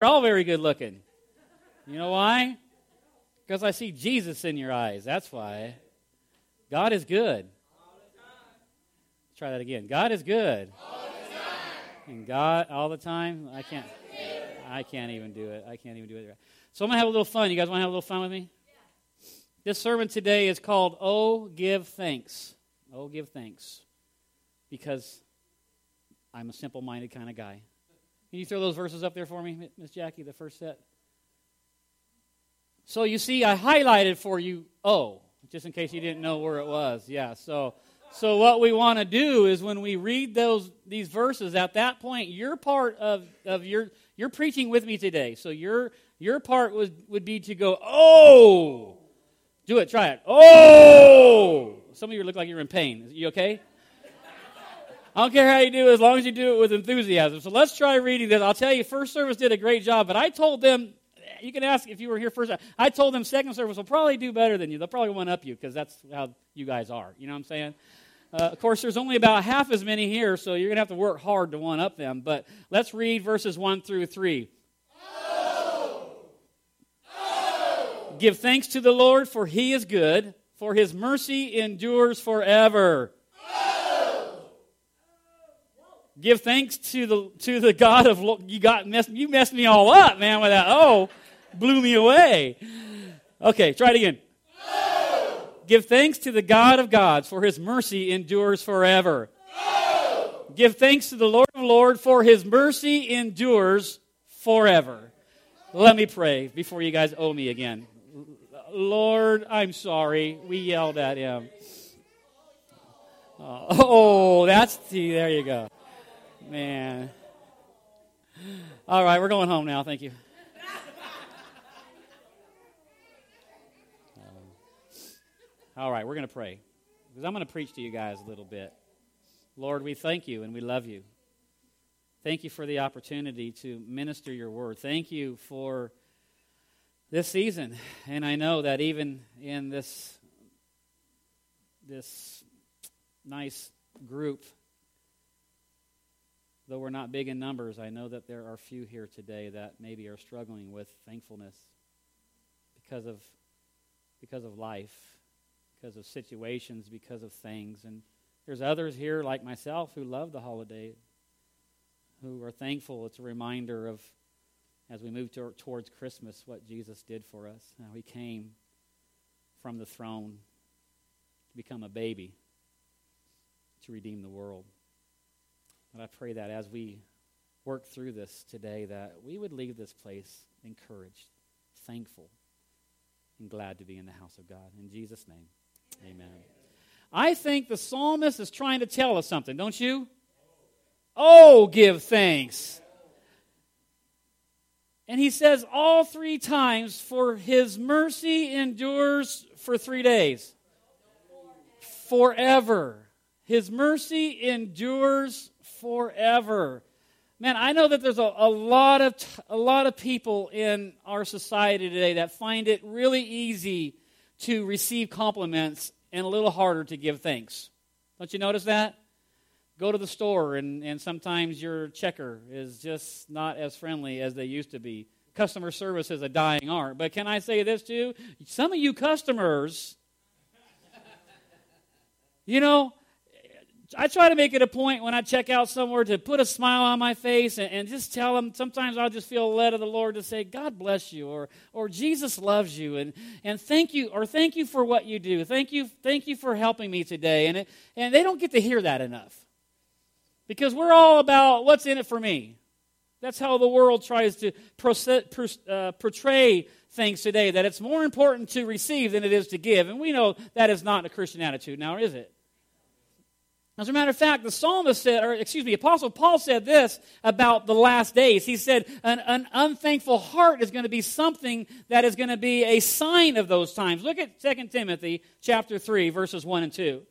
You're all very good looking. You know why? Because I see Jesus in your eyes. That's why. God is good. Try that again. God is good. And God all the time. I can't. I can't even do it. I can't even do it. So I'm gonna have a little fun. You guys want to have a little fun with me? This sermon today is called "Oh, Give Thanks." Oh, give thanks, because I'm a simple-minded kind of guy. Can you throw those verses up there for me, Miss Jackie? The first set. So you see, I highlighted for you "Oh," just in case you didn't know where it was. Yeah. So, so what we want to do is when we read those these verses, at that point, you're part of of your you're preaching with me today. So your your part would would be to go "Oh." Do it. Try it. Oh! Some of you look like you're in pain. Is you okay? I don't care how you do it as long as you do it with enthusiasm. So let's try reading this. I'll tell you, first service did a great job, but I told them, you can ask if you were here first. I told them second service will probably do better than you. They'll probably one up you because that's how you guys are. You know what I'm saying? Uh, of course, there's only about half as many here, so you're going to have to work hard to one up them. But let's read verses 1 through 3. Give thanks to the Lord, for he is good, for his mercy endures forever. Give thanks to the to the God of you got messed you messed me all up, man, with that oh blew me away. Okay, try it again. Give thanks to the God of gods, for his mercy endures forever. Give thanks to the Lord of Lords, for his mercy endures forever. Let me pray before you guys owe me again. Lord, I'm sorry. We yelled at him. Oh, that's, see, there you go. Man. All right, we're going home now. Thank you. Um, all right, we're going to pray because I'm going to preach to you guys a little bit. Lord, we thank you and we love you. Thank you for the opportunity to minister your word. Thank you for this season. And I know that even in this this nice group, though we're not big in numbers, I know that there are few here today that maybe are struggling with thankfulness because of because of life, because of situations, because of things. And there's others here like myself who love the holiday, who are thankful. It's a reminder of as we move to, towards Christmas what Jesus did for us, how he came from the throne to become a baby to redeem the world. And I pray that as we work through this today, that we would leave this place encouraged, thankful, and glad to be in the house of God. In Jesus' name, amen. I think the psalmist is trying to tell us something, don't you? Oh, give thanks and he says all three times, For his mercy endures for three days. Forever. His mercy endures forever. Man, I know that there's a, a, lot of a lot of people in our society today that find it really easy to receive compliments and a little harder to give thanks. Don't you notice that? go to the store and, and sometimes your checker is just not as friendly as they used to be. Customer service is a dying art. But can I say this too? Some of you customers, you know, I try to make it a point when I check out somewhere to put a smile on my face and, and, just tell them. Sometimes I'll just feel led of the Lord to say, God bless you, or, or Jesus loves you, and, and thank you, or thank you for what you do. Thank you, thank you for helping me today. And, it, and they don't get to hear that enough. Because we're all about what's in it for me. That's how the world tries to uh, portray things today, that it's more important to receive than it is to give. And we know that is not a Christian attitude now, is it? As a matter of fact, the psalmist said, or excuse me, Apostle Paul said this about the last days. He said, an, an unthankful heart is going to be something that is going to be a sign of those times. Look at 2 Timothy chapter 3, verses 1 and 2.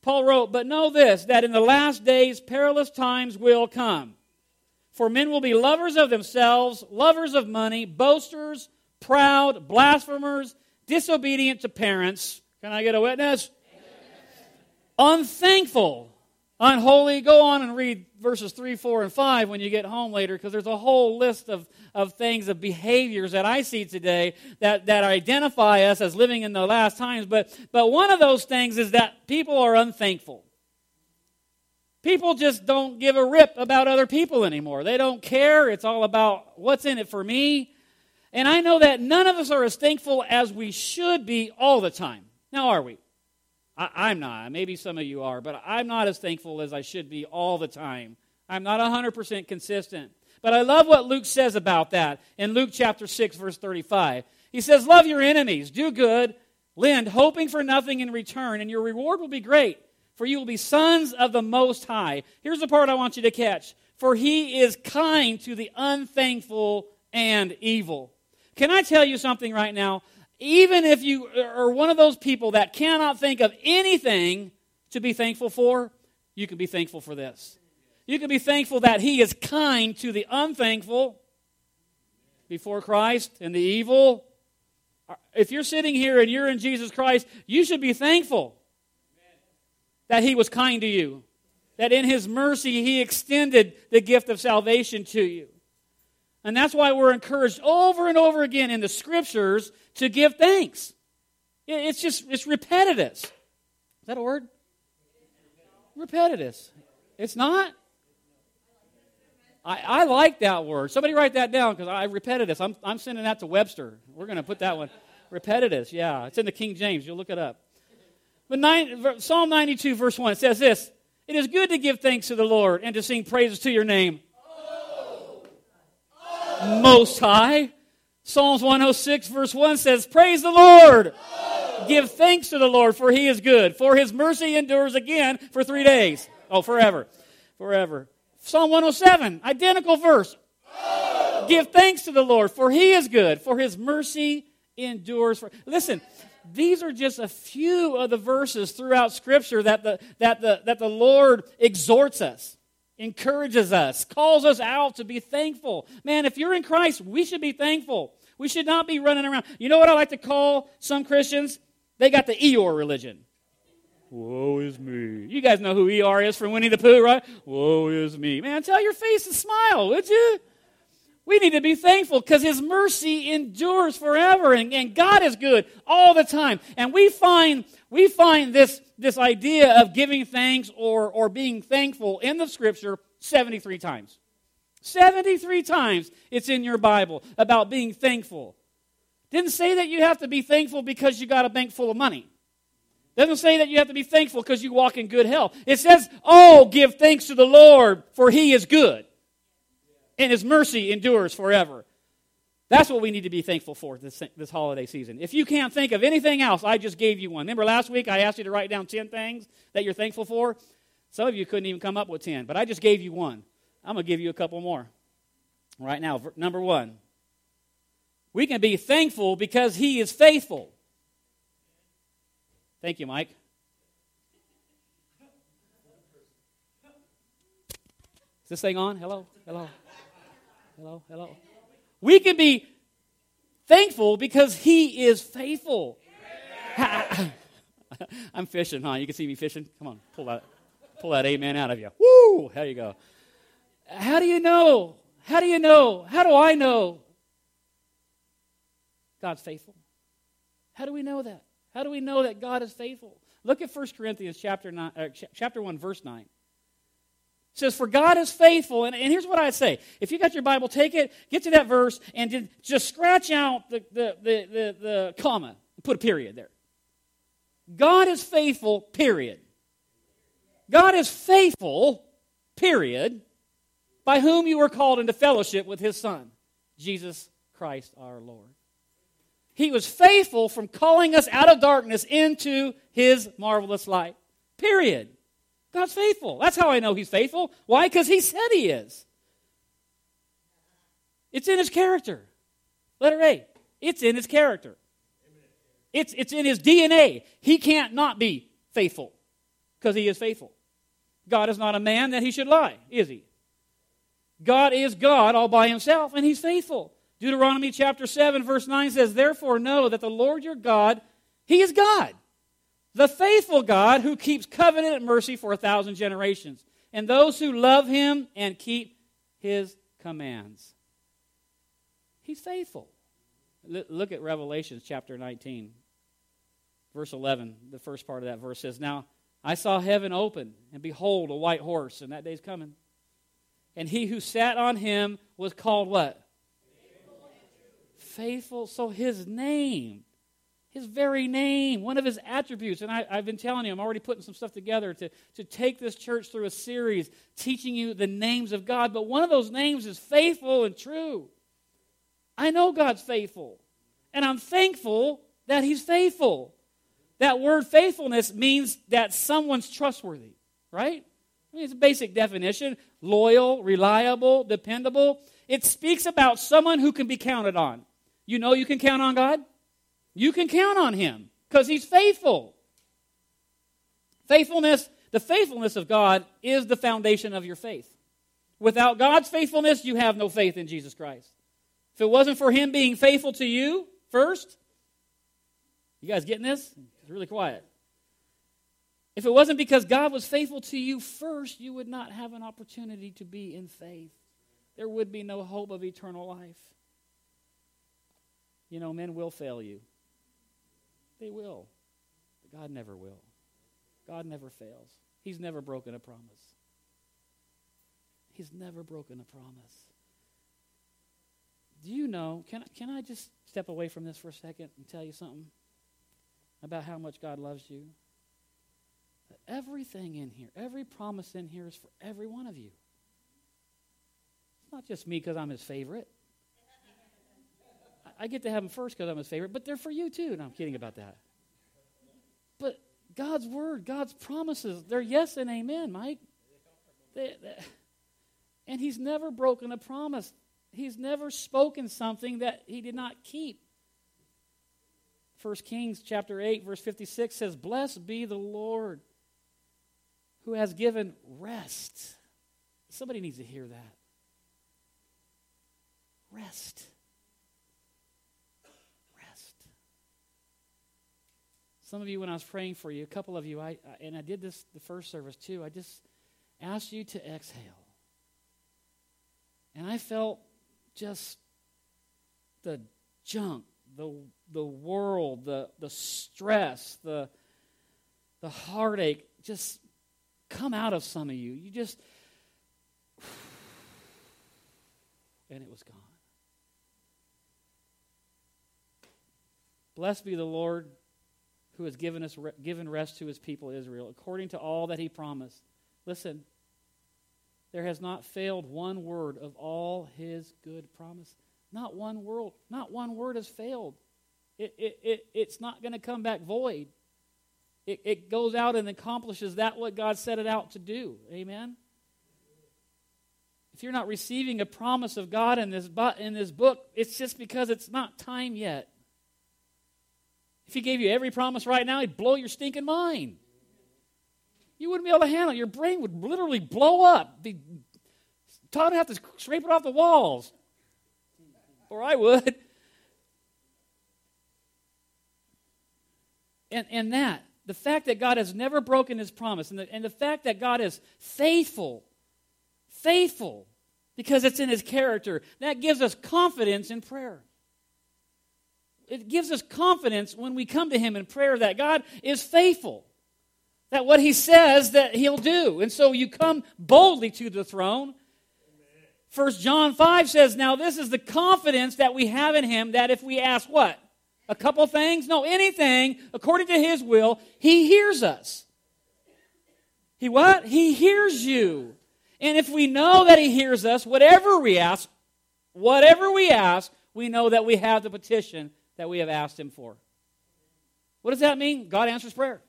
Paul wrote, But know this, that in the last days perilous times will come. For men will be lovers of themselves, lovers of money, boasters, proud, blasphemers, disobedient to parents. Can I get a witness? Unthankful, unholy. Go on and read verses 3, 4, and 5 when you get home later because there's a whole list of, of things, of behaviors that I see today that, that identify us as living in the last times. But, but one of those things is that people are unthankful. People just don't give a rip about other people anymore. They don't care. It's all about what's in it for me. And I know that none of us are as thankful as we should be all the time. Now, are we? I, am not. Maybe some of you are, but I'm not as thankful as I should be all the time. I'm not 100% consistent. But I love what Luke says about that in Luke chapter 6, verse 35. He says, Love your enemies, do good, lend, hoping for nothing in return, and your reward will be great for you will be sons of the Most High. Here's the part I want you to catch. For he is kind to the unthankful and evil. Can I tell you something right now? Even if you are one of those people that cannot think of anything to be thankful for, you can be thankful for this. You can be thankful that he is kind to the unthankful before Christ and the evil. If you're sitting here and you're in Jesus Christ, you should be thankful that he was kind to you, that in his mercy he extended the gift of salvation to you. And that's why we're encouraged over and over again in the scriptures to give thanks. It's just, it's repetitive. Is that a word? Repetitive. It's not? I, I like that word. Somebody write that down because I repetitive. I'm, I'm sending that to Webster. We're going to put that one. Repetitive, yeah. It's in the King James. You'll look it up. But nine, Psalm 92, verse 1, it says this It is good to give thanks to the Lord and to sing praises to your name. Most High. Psalms 106, verse 1 says, Praise the Lord. Give thanks to the Lord, for he is good. For his mercy endures again for three days. Oh, forever. Forever. Psalm 107, identical verse. Give thanks to the Lord, for he is good. For his mercy endures for. Listen, these are just a few of the verses throughout Scripture that the, that the, that the Lord exhorts us, encourages us, calls us out to be thankful. Man, if you're in Christ, we should be thankful. We should not be running around. You know what I like to call some Christians? They got the Eeyore religion. Woe is me. You guys know who Eeyore is from Winnie the Pooh, right? Woe is me. Man, tell your face to smile, would you? We need to be thankful because His mercy endures forever, and, and God is good all the time. And we find we find this, this idea of giving thanks or, or being thankful in the Scripture 73 times. 73 times it's in your Bible about being thankful. Didn't say that you have to be thankful because you got a bank full of money. Doesn't say that you have to be thankful because you walk in good health. It says, Oh, give thanks to the Lord, for he is good and his mercy endures forever. That's what we need to be thankful for this, this holiday season. If you can't think of anything else, I just gave you one. Remember last week I asked you to write down 10 things that you're thankful for? Some of you couldn't even come up with 10, but I just gave you one. I'm going to give you a couple more. Right now, number one, we can be thankful because he is faithful. Thank you, Mike. Is this thing on? Hello? Hello? Hello, hello. We can be thankful because He is faithful. I'm fishing, huh? You can see me fishing. Come on, pull that, pull that amen out of you. Woo! There you go. How do you know? How do you know? How do I know? God's faithful. How do we know that? How do we know that God is faithful? Look at 1 Corinthians chapter, nine, uh, chapter 1, verse 9. It says, For God is faithful. And, and here's what I'd say. If you got your Bible, take it, get to that verse, and just scratch out the, the, the, the, the comma put a period there. God is faithful, period. God is faithful, period, by whom you were called into fellowship with his Son, Jesus Christ our Lord. He was faithful from calling us out of darkness into his marvelous light, period. God's faithful. That's how I know He's faithful. Why? Because He said He is. It's in His character. Letter A. It's in His character. It's, it's in His DNA. He can't not be faithful because He is faithful. God is not a man that He should lie, is He? God is God all by Himself, and He's faithful. Deuteronomy chapter 7, verse 9 says, Therefore know that the Lord your God, He is God. The faithful God who keeps covenant and mercy for a thousand generations, and those who love him and keep his commands. He's faithful. Look at Revelation chapter 19, verse 11. The first part of that verse says, Now I saw heaven open, and behold, a white horse, and that day's coming. And he who sat on him was called what? Faithful. So his name his very name, one of his attributes. And I, have been telling you, I'm already putting some stuff together to, to take this church through a series teaching you the names of God. But one of those names is faithful and true. I know God's faithful. And I'm thankful that he's faithful. That word faithfulness means that someone's trustworthy, right? I mean, it's a basic definition loyal, reliable, dependable. It speaks about someone who can be counted on. You know you can count on God? You can count on him because he's faithful. Faithfulness, the faithfulness of God is the foundation of your faith. Without God's faithfulness, you have no faith in Jesus Christ. If it wasn't for him being faithful to you first, you guys getting this? It's really quiet. If it wasn't because God was faithful to you first, you would not have an opportunity to be in faith. There would be no hope of eternal life. You know, men will fail you. They will. But God never will. God never fails. He's never broken a promise. He's never broken a promise. Do you know? Can, can I just step away from this for a second and tell you something about how much God loves you? everything in here, every promise in here is for every one of you. It's not just me because I'm his favorite. I get to have them first because I'm his favorite, but they're for you too. No, I'm kidding about that. But God's word, God's promises, they're yes and amen, Mike. They, they, and he's never broken a promise. He's never spoken something that he did not keep. 1 Kings chapter 8 verse 56 says, "Blessed be the Lord who has given rest." Somebody needs to hear that. Rest. Some of you, when I was praying for you, a couple of you, I, and I did this the first service too, I just asked you to exhale. And I felt just the junk, the, the world, the, the stress, the, the heartache just come out of some of you. You just, and it was gone. Blessed be the Lord who has given us given rest to his people Israel, according to all that he promised. Listen, there has not failed one word of all his good promise. Not one word, not one word has failed. It, it, it, it's not going to come back void. It, it goes out and accomplishes that what God set it out to do. Amen? If you're not receiving a promise of God in this, in this book, it's just because it's not time yet. If he gave you every promise right now, he'd blow your stinking mind. You wouldn't be able to handle it. Your brain would literally blow up. Be, Todd would have to scrape it off the walls. Or I would. And, and that, the fact that God has never broken his promise, and the, and the fact that God is faithful, faithful, because it's in his character, that gives us confidence in prayer it gives us confidence when we come to him in prayer that God is faithful. That what he says that he'll do. And so you come boldly to the throne. First John 5 says, Now this is the confidence that we have in him that if we ask what? A couple things? No, anything according to his will, he hears us. He what? He hears you. And if we know that he hears us, whatever we ask, whatever we ask, we know that we have the petition that we have asked Him for. What does that mean? God answers prayer.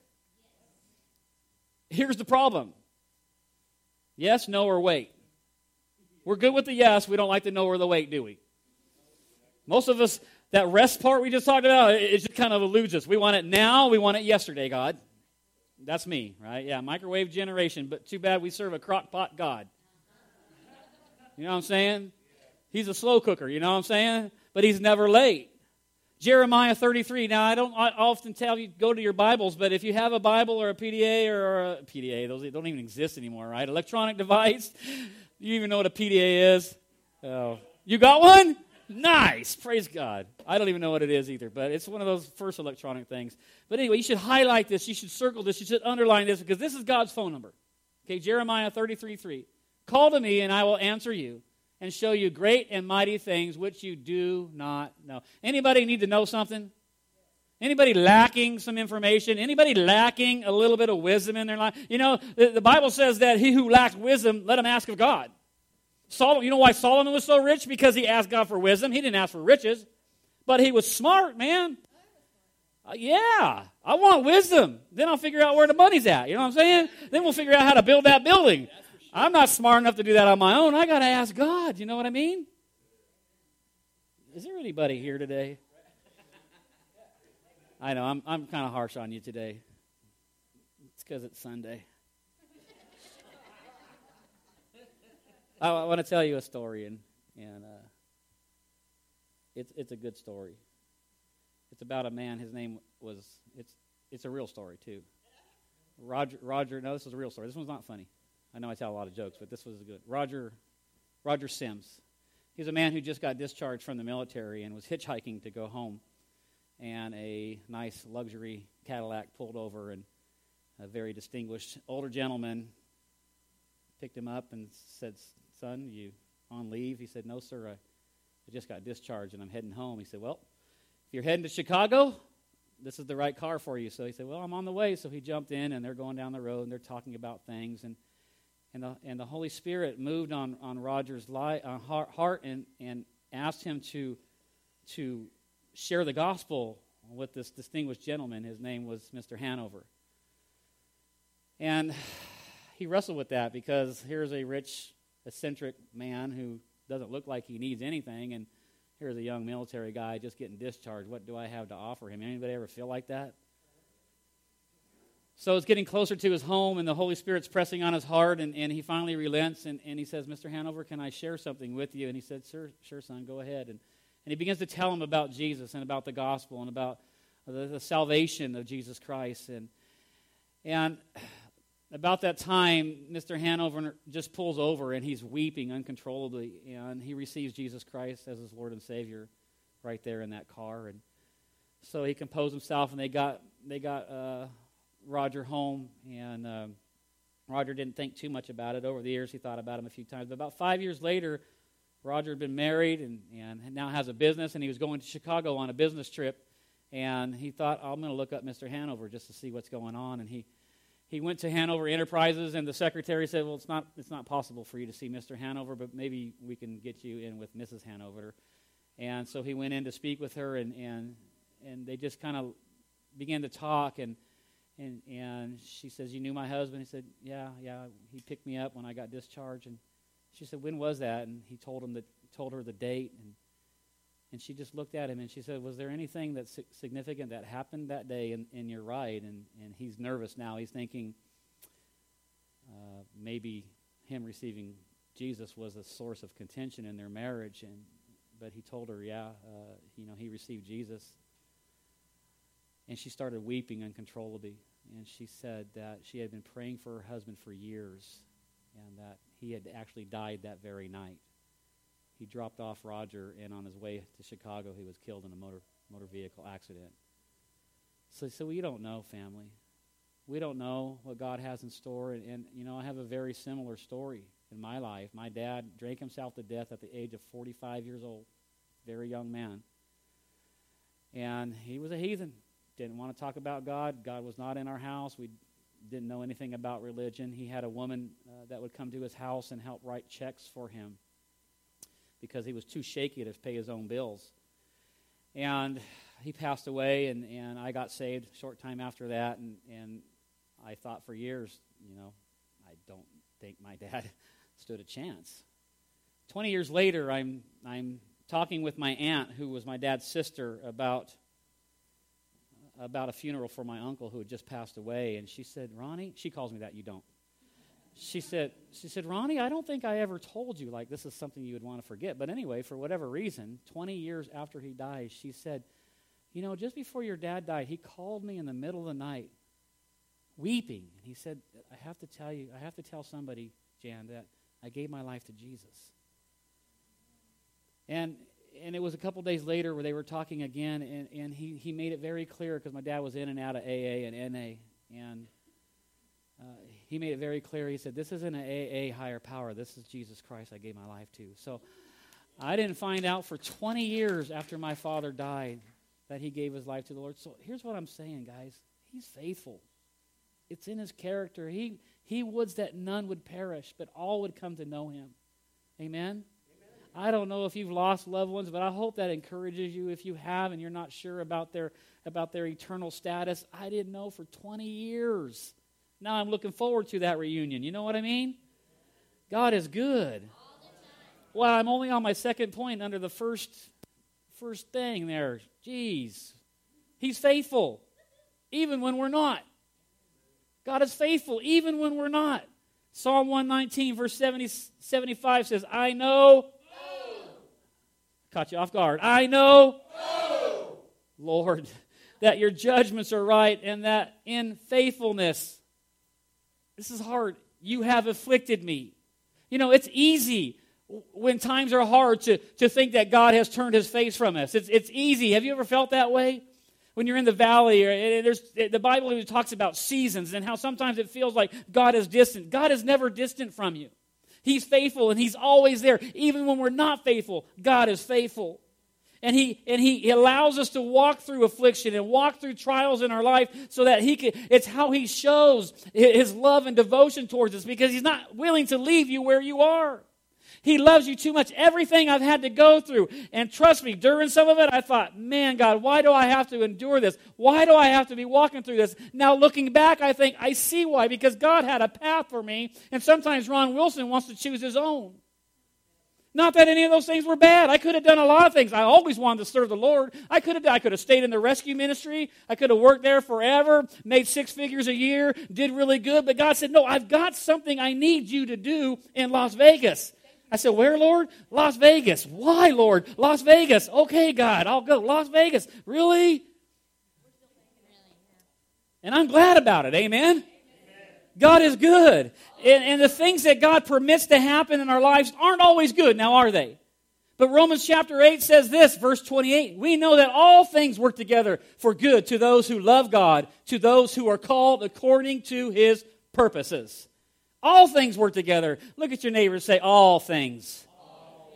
Here's the problem yes, no, or wait. We're good with the yes, we don't like the no or the wait, do we? Most of us, that rest part we just talked about, it just kind of eludes us. We want it now, we want it yesterday, God. That's me, right? Yeah, microwave generation, but too bad we serve a crock pot God. You know what I'm saying? He's a slow cooker, you know what I'm saying? But he's never late. Jeremiah 33. Now, I don't I often tell you go to your Bibles, but if you have a Bible or a PDA or a PDA, those don't even exist anymore, right? Electronic device. You even know what a PDA is? Oh, you got one? Nice. Praise God. I don't even know what it is either, but it's one of those first electronic things. But anyway, you should highlight this. You should circle this. You should underline this because this is God's phone number. Okay, Jeremiah 33 3. Call to me, and I will answer you and show you great and mighty things which you do not know. Anybody need to know something? Anybody lacking some information? Anybody lacking a little bit of wisdom in their life? You know, the, the Bible says that he who lacks wisdom, let him ask of God. Solomon, you know why Solomon was so rich? Because he asked God for wisdom. He didn't ask for riches, but he was smart, man. Uh, yeah, I want wisdom. Then I'll figure out where the money's at. You know what I'm saying? Then we'll figure out how to build that building. I'm not smart enough to do that on my own. I got to ask God. You know what I mean? Is there anybody here today? I know, I'm, I'm kind of harsh on you today. It's because it's Sunday. I, I want to tell you a story, and, and uh, it's, it's a good story. It's about a man. His name was, it's, it's a real story, too. Roger, Roger, no, this is a real story. This one's not funny. I know I tell a lot of jokes, but this was good. Roger, Roger Sims. He's a man who just got discharged from the military and was hitchhiking to go home. And a nice luxury Cadillac pulled over, and a very distinguished older gentleman picked him up and said, Son, you on leave? He said, No, sir. I, I just got discharged and I'm heading home. He said, Well, if you're heading to Chicago, this is the right car for you. So he said, Well, I'm on the way. So he jumped in and they're going down the road and they're talking about things. And and the, and the Holy Spirit moved on, on Roger's li- uh, heart and, and asked him to, to share the gospel with this distinguished gentleman. His name was Mr. Hanover. And he wrestled with that because here's a rich, eccentric man who doesn't look like he needs anything, and here's a young military guy just getting discharged. What do I have to offer him? Anybody ever feel like that? So it's getting closer to his home, and the Holy Spirit's pressing on his heart, and, and he finally relents, and, and he says, Mr. Hanover, can I share something with you? And he said, Sure, sure, son, go ahead. And, and he begins to tell him about Jesus and about the gospel and about the, the salvation of Jesus Christ. And, and about that time, Mr. Hanover just pulls over, and he's weeping uncontrollably, and he receives Jesus Christ as his Lord and Savior right there in that car. And so he composed himself, and they got, they got uh, Roger home, and um, Roger didn't think too much about it. Over the years, he thought about him a few times. But about five years later, Roger had been married and, and now has a business, and he was going to Chicago on a business trip. And he thought, I'm going to look up Mr. Hanover just to see what's going on. And he, he went to Hanover Enterprises, and the secretary said, Well, it's not, it's not possible for you to see Mr. Hanover, but maybe we can get you in with Mrs. Hanover. And so he went in to speak with her, and, and, and they just kind of began to talk. And and and she says, "You knew my husband?" He said, "Yeah, yeah. He picked me up when I got discharged." And she said, "When was that?" And he told him that told her the date. And and she just looked at him and she said, "Was there anything that's significant that happened that day in, in your ride?" And and he's nervous now. He's thinking uh, maybe him receiving Jesus was a source of contention in their marriage. And but he told her, "Yeah, uh, you know, he received Jesus." And she started weeping uncontrollably. And she said that she had been praying for her husband for years and that he had actually died that very night. He dropped off Roger, and on his way to Chicago, he was killed in a motor, motor vehicle accident. So, so we don't know, family. We don't know what God has in store. And, and, you know, I have a very similar story in my life. My dad drank himself to death at the age of 45 years old, very young man. And he was a heathen didn't want to talk about God. God was not in our house. We didn't know anything about religion. He had a woman uh, that would come to his house and help write checks for him because he was too shaky to pay his own bills. And he passed away, and, and I got saved a short time after that. And, and I thought for years, you know, I don't think my dad stood a chance. 20 years later, I'm, I'm talking with my aunt, who was my dad's sister, about about a funeral for my uncle who had just passed away, and she said, Ronnie, she calls me that, you don't. She said, she said, Ronnie, I don't think I ever told you like this is something you would want to forget. But anyway, for whatever reason, 20 years after he died, she said, You know, just before your dad died, he called me in the middle of the night, weeping. And he said, I have to tell you, I have to tell somebody, Jan, that I gave my life to Jesus. And and it was a couple days later where they were talking again, and, and he, he made it very clear because my dad was in and out of AA and NA, and uh, he made it very clear. He said, This isn't an AA higher power. This is Jesus Christ I gave my life to. So I didn't find out for 20 years after my father died that he gave his life to the Lord. So here's what I'm saying, guys He's faithful. It's in his character. He, he woods that none would perish, but all would come to know him. Amen? I don't know if you've lost loved ones, but I hope that encourages you. If you have and you're not sure about their, about their eternal status, I didn't know for 20 years. Now I'm looking forward to that reunion. You know what I mean? God is good. Well, I'm only on my second point under the first, first thing there. Jeez. He's faithful, even when we're not. God is faithful, even when we're not. Psalm 119, verse 70, 75 says, I know Caught you off guard. I know, oh. Lord, that your judgments are right and that in faithfulness, this is hard, you have afflicted me. You know, it's easy when times are hard to, to think that God has turned his face from us. It's, it's easy. Have you ever felt that way? When you're in the valley, or eh, there's, eh, the Bible even talks about seasons and how sometimes it feels like God is distant. God is never distant from you. He's faithful and He's always there. Even when we're not faithful, God is faithful. And he, and he allows us to walk through affliction and walk through trials in our life so that he can, it's how he shows his love and devotion towards us because he's not willing to leave you where you are. He loves you too much. Everything I've had to go through. And trust me, during some of it, I thought, man, God, why do I have to endure this? Why do I have to be walking through this? Now, looking back, I think I see why, because God had a path for me. And sometimes Ron Wilson wants to choose his own. Not that any of those things were bad. I could have done a lot of things. I always wanted to serve the Lord. I could have I could have stayed in the rescue ministry. I could have worked there forever, made six figures a year, did really good. But God said, No, I've got something I need you to do in Las Vegas. I said, Where, Lord? Las Vegas. Why, Lord? Las Vegas. Okay, God, I'll go. Las Vegas. Really? And I'm glad about it. Amen. God is good. And, and, the things that God permits to happen in our lives aren't always good. Now, are they? But Romans chapter 8 says this, verse 28 We know that all things work together for good to those who love God, to those who are called according to his purposes. All things work together. Look at your neighbor say, All things.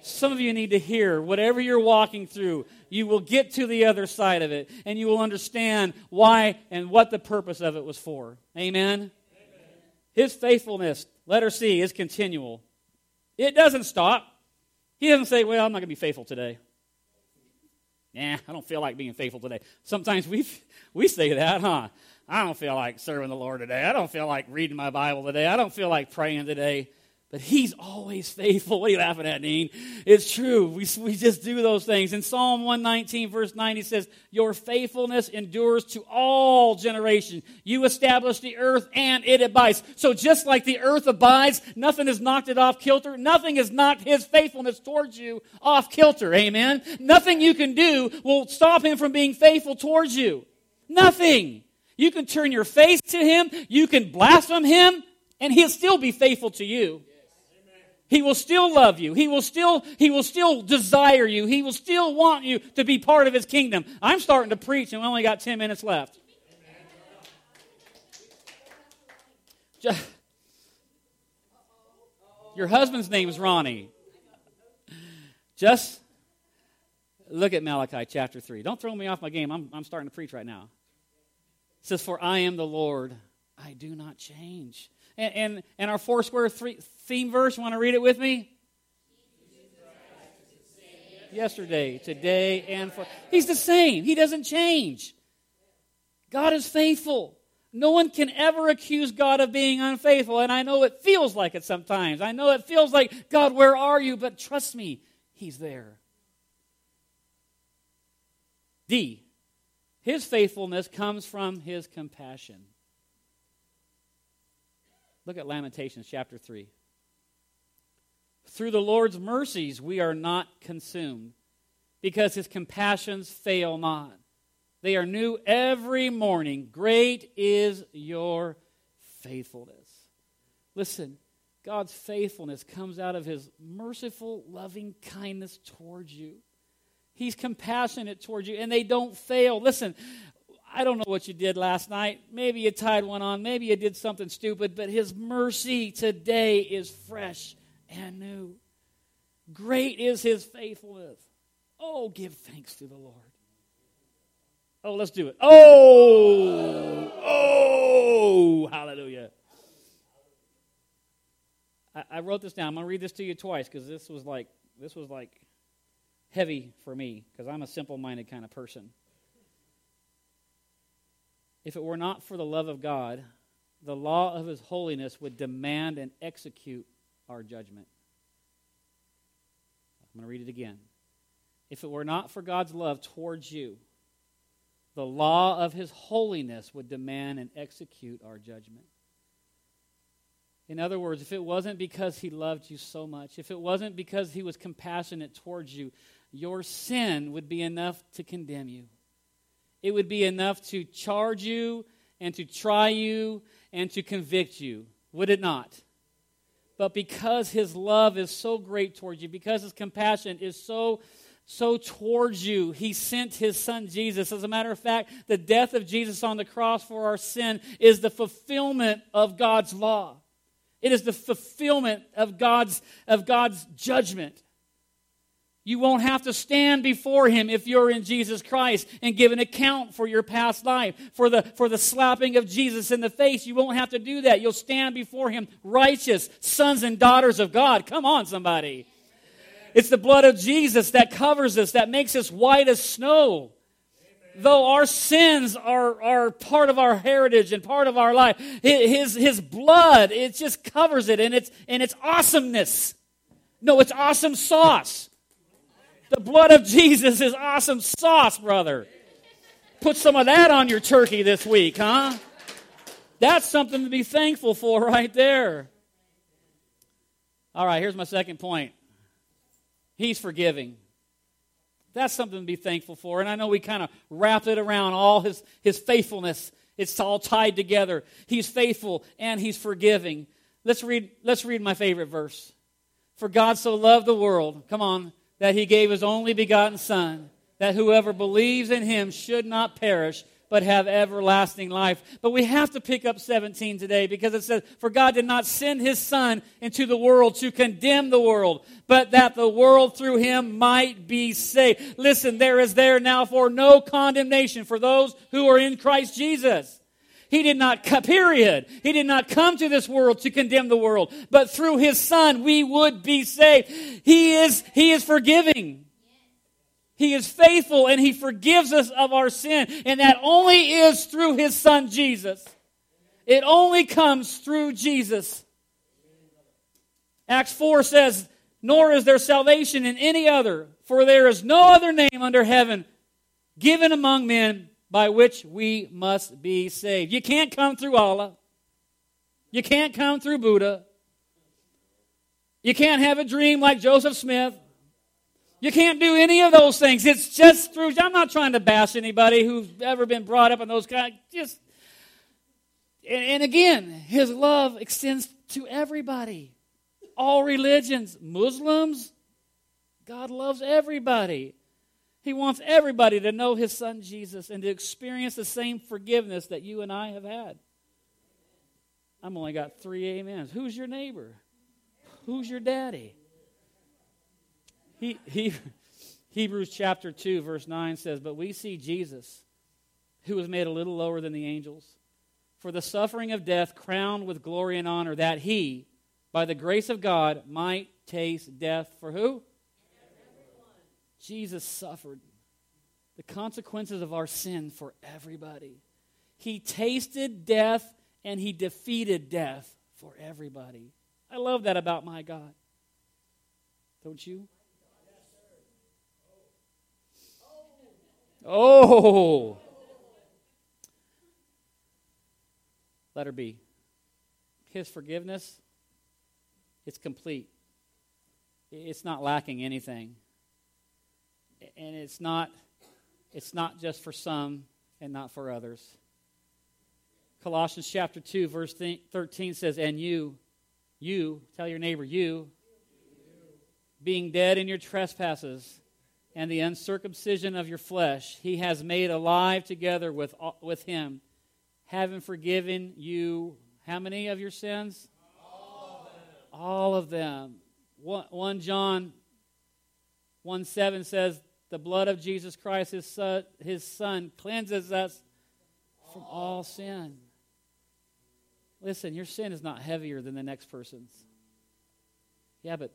Some of you need to hear whatever you're walking through, you will get to the other side of it and you will understand why and what the purpose of it was for. Amen? Amen. His faithfulness, letter C, is continual. It doesn't stop. He doesn't say, Well, I'm not going to be faithful today. Nah, I don't feel like being faithful today. Sometimes we, we say that, huh? I don't feel like serving the Lord today. I don't feel like reading my Bible today. I don't feel like praying today. But he's always faithful. What are you laughing at, Dean? It's true. We, we just do those things. In Psalm 119, verse 9, he says, Your faithfulness endures to all generations. You establish the earth and it abides. So just like the earth abides, nothing has knocked it off kilter. Nothing has knocked his faithfulness towards you off kilter. Amen? Nothing you can do will stop him from being faithful towards you. Nothing. You can turn your face to him, you can blaspheme him, and he'll still be faithful to you. He will still love you. He will still, he will still desire you. He will still want you to be part of his kingdom. I'm starting to preach and we only got 10 minutes left. Your husband's name is Ronnie. Just look at Malachi chapter 3. Don't throw me off my game. I'm, I'm starting to preach right now says, For I am the Lord, I do not change. And, and, and our four square three, theme verse, want to read it with me? Yesterday, today, and for. He's the same. He doesn't change. God is faithful. No one can ever accuse God of being unfaithful. And I know it feels like it sometimes. I know it feels like, God, where are you? But trust me, He's there. D. His faithfulness comes from his compassion. Look at Lamentations chapter 3. Through the Lord's mercies we are not consumed, because his compassions fail not. They are new every morning. Great is your faithfulness. Listen, God's faithfulness comes out of his merciful, loving kindness towards you. He's compassionate towards you, and they don't fail. Listen, I don't know what you did last night. Maybe you tied one on. Maybe you did something stupid, but His mercy today is fresh and new. Great is His faithfulness. Oh, give thanks to the Lord. Oh, let's do it. Oh, oh, hallelujah. I, I wrote this down. I'm going to read this to you twice because this was like this was like heavy for me because I'm a simple-minded kind of person. If it were not for the love of God, the law of his holiness would demand and execute our judgment. I'm going to read it again. If it were not for God's love towards you, the law of his holiness would demand and execute our judgment. In other words, if it wasn't because he loved you so much, if it wasn't because he was compassionate towards you, your sin would be enough to condemn you. It would be enough to charge you and to try you and to convict you, would it not? But because his love is so great towards you, because his compassion is so so towards you, he sent his son Jesus. As a matter of fact, the death of Jesus on the cross for our sin is the fulfillment of God's law. It is the fulfillment of God's, of God's judgment. You won't have to stand before him if you're in Jesus Christ and give an account for your past life. For the, for the slapping of Jesus in the face, you won't have to do that. You'll stand before him righteous sons and daughters of God. Come on, somebody. It's the blood of Jesus that covers us, that makes us white as snow. Though our sins are, are part of our heritage and part of our life, his, his blood, it just covers it and it's, and it's awesomeness. No, it's awesome sauce. The blood of Jesus is awesome sauce, brother. Put some of that on your turkey this week, huh? That's something to be thankful for right there. All right, here's my second point. He's forgiving. That's something to be thankful for. And I know we kind of wrapped it around all his, his faithfulness. It's all tied together. He's faithful and he's forgiving. Let's read, let's read my favorite verse. For God so loved the world. Come on that he gave his only begotten Son, that whoever believes in him should not perish, but have everlasting life. But we have to pick up 17 today because it says, For God did not send his Son into the world to condemn the world, but that the world through him might be saved. Listen, there is there now for no condemnation for those who are in Christ Jesus. He did not, period. He did not come to this world to condemn the world, but through his son we would be saved. He is, he is forgiving. He is faithful and he forgives us of our sin. And that only is through his son Jesus. It only comes through Jesus. Acts 4 says, Nor is there salvation in any other, for there is no other name under heaven given among men by which we must be saved. You can't come through Allah. You can't come through Buddha. You can't have a dream like Joseph Smith. You can't do any of those things. It's just through. I'm not trying to bash anybody who's ever been brought up in those kind. Just and, and again, His love extends to everybody, all religions, Muslims. God loves everybody. He wants everybody to know his son Jesus and to experience the same forgiveness that you and I have had. I'm only got three amens. Who's your neighbor? Who's your daddy? He, he, Hebrews chapter 2, verse 9 says, But we see Jesus, who was made a little lower than the angels, for the suffering of death, crowned with glory and honor, that he, by the grace of God, might taste death for who? Jesus suffered the consequences of our sin for everybody. He tasted death and he defeated death for everybody. I love that about my God. Don't you? Oh. Letter B. His forgiveness, it's complete. It's not lacking anything and it's not it's not just for some and not for others. Colossians chapter 2, verse 13 says, And you, you, tell your neighbor, you, being dead in your trespasses and the uncircumcision of your flesh, he has made alive together with, uh, with him, having forgiven you how many of your sins? All of them. All of them. 1, 1 John 1 7 says, The blood of Jesus Christ, his son, his son cleanses us from all sin. Listen, your sin is not heavier than the next person's. Yeah, but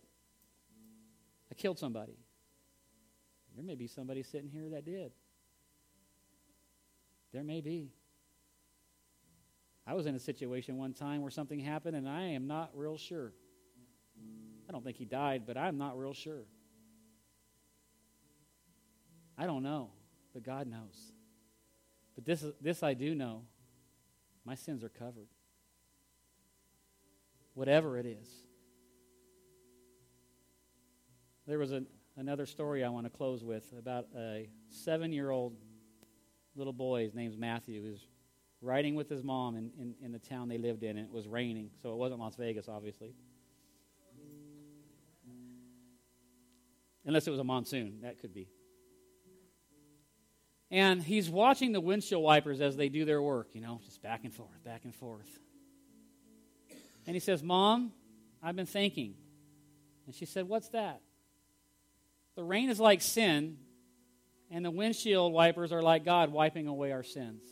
I killed somebody. There may be somebody sitting here that did. There may be. I was in a situation one time where something happened, and I am not real sure. I don't think he died, but I'm not real sure. I don't know, but God knows. But this, this I do know my sins are covered. Whatever it is. There was another story I want to close with about a seven year old little boy. His name's Matthew. He was riding with his mom in, in, in the town they lived in, and it was raining, so it wasn't Las Vegas, obviously. Unless it was a monsoon, that could be. And he's watching the windshield wipers as they do their work, you know, just back and forth, back and forth. And he says, Mom, I've been thinking. And she said, What's that? The rain is like sin, and the windshield wipers are like God wiping away our sins.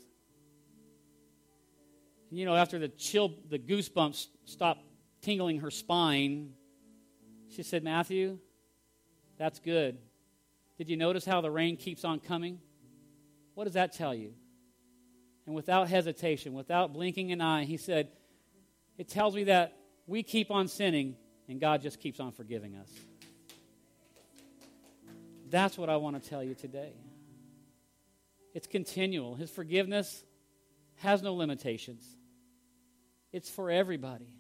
You know, after the chill, the goosebumps stopped tingling her spine, she said, Matthew, that's good. Did you notice how the rain keeps on coming? What does that tell you? And without hesitation, without blinking an eye, he said, It tells me that we keep on sinning and God just keeps on forgiving us. That's what I want to tell you today. It's continual. His forgiveness has no limitations, it's for everybody.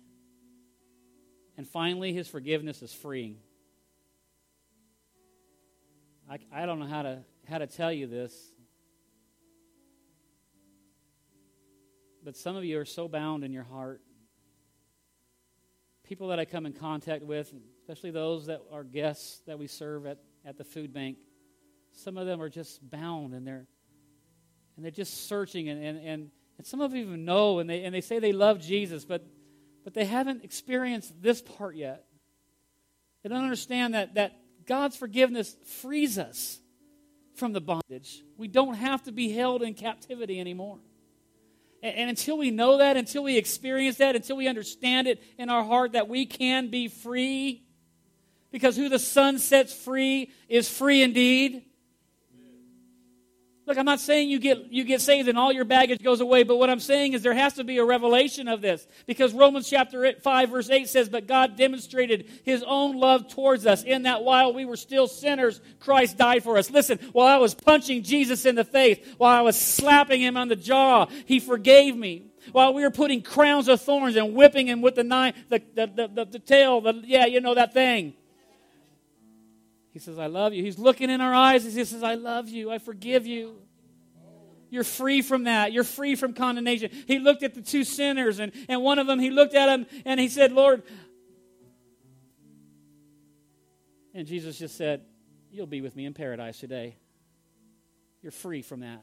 And finally, his forgiveness is freeing. I, I don't know how to, how to tell you this, but some of you are so bound in your heart. People that I come in contact with, especially those that are guests that we serve at at the food bank, some of them are just bound and they're and they're just searching and, and, and, and some of them even know and they and they say they love Jesus, but but they haven't experienced this part yet. They don't understand that that God's forgiveness frees us from the bondage. We don't have to be held in captivity anymore. And, until we know that, until we experience that, until we understand it in our heart that we can be free, because who the Son sets free is free indeed. Look, I'm not saying you get, you get saved and all your baggage goes away, but what I'm saying is there has to be a revelation of this. Because Romans chapter 5, verse 8 says, But God demonstrated his own love towards us in that while we were still sinners, Christ died for us. Listen, while I was punching Jesus in the face, while I was slapping him on the jaw, he forgave me. While we were putting crowns of thorns and whipping him with the knife, the, the, the, the, the tail, the, yeah, you know that thing. He says, I love you. He's looking in our eyes. He says, I love you. I forgive you. You're free from that. You're free from condemnation. He looked at the two sinners, and, and one of them, he looked at him and he said, Lord. And Jesus just said, You'll be with me in paradise today. You're free from that.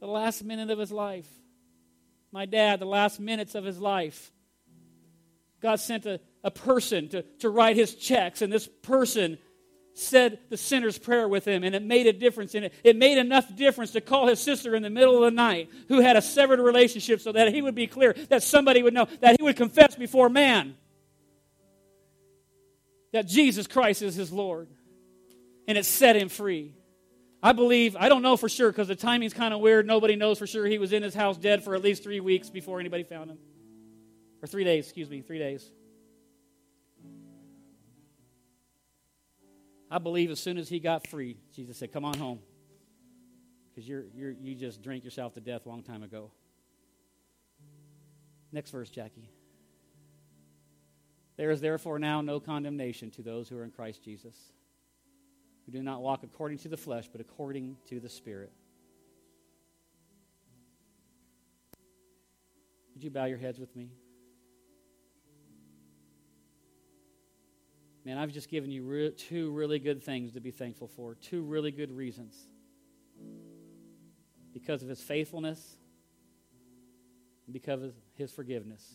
The last minute of his life. My dad, the last minutes of his life. God sent a, a person to, to write his checks, and this person said the sinner's prayer with him, and it made a difference in it. It made enough difference to call his sister in the middle of the night who had a severed relationship so that he would be clear, that somebody would know, that he would confess before man that Jesus Christ is his Lord. And it set him free. I believe, I don't know for sure because the timing's kind of weird. Nobody knows for sure. He was in his house dead for at least three weeks before anybody found him. Or three days, excuse me, three days. I believe as soon as he got free, Jesus said, Come on home. Because you're, you're, you just drank yourself to death a long time ago. Next verse, Jackie. There is therefore now no condemnation to those who are in Christ Jesus. We do not walk according to the flesh, but according to the Spirit. Would you bow your heads with me? Man, I've just given you re- two really good things to be thankful for, two really good reasons. Because of his faithfulness, because of his forgiveness.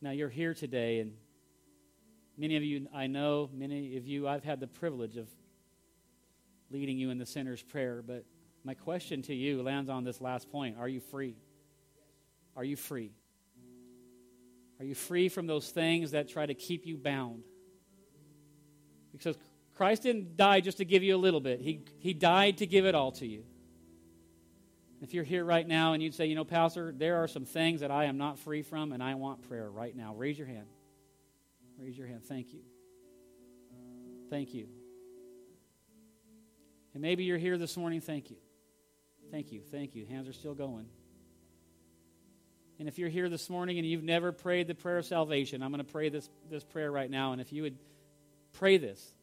Now, you're here today, and many of you I know, many of you I've had the privilege of leading you in the sinner's prayer, but my question to you lands on this last point Are you free? Are you free? Are you free from those things that try to keep you bound? Because Christ didn't die just to give you a little bit, He, he died to give it all to you. If you're here right now and you'd say, you know, Pastor, there are some things that I am not free from and I want prayer right now, raise your hand. Raise your hand. Thank you. Thank you. And maybe you're here this morning. Thank you. Thank you. Thank you. Hands are still going. And if you're here this morning and you've never prayed the prayer of salvation, I'm going to pray this, this prayer right now. And if you would pray this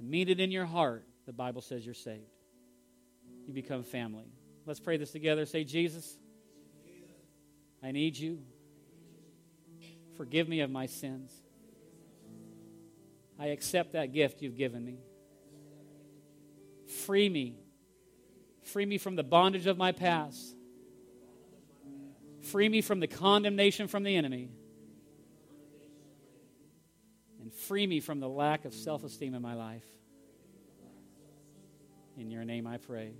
and mean it in your heart, the Bible says you're saved. You become family. Let's pray this together. Say, Jesus, I need you. Forgive me of my sins. I accept that gift you've given me. Free me. Free me from the bondage of my past. Free me from the condemnation from the enemy. And free me from the lack of self esteem in my life. In your name I pray.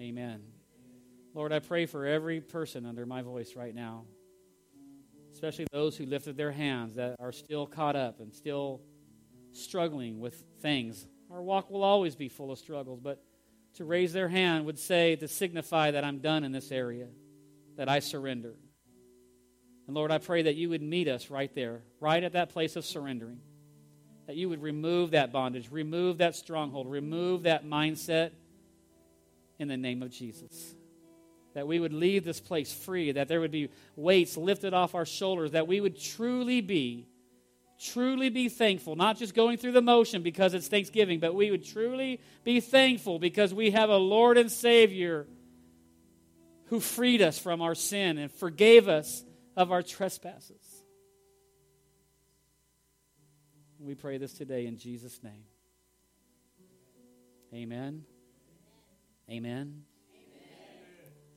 Amen. Lord, I pray for every person under my voice right now, especially those who lifted their hands that are still caught up and still struggling with things. Our walk will always be full of struggles, but to raise their hand would say to signify that I'm done in this area, that I surrender. And Lord, I pray that you would meet us right there, right at that place of surrendering. That you would remove that bondage, remove that stronghold, remove that mindset in the name of Jesus. That we would leave this place free, that there would be weights lifted off our shoulders, that we would truly be, truly be thankful, not just going through the motion because it's Thanksgiving, but we would truly be thankful because we have a Lord and Savior who freed us from our sin and forgave us of our trespasses. We pray this today in Jesus' name. Amen. Amen.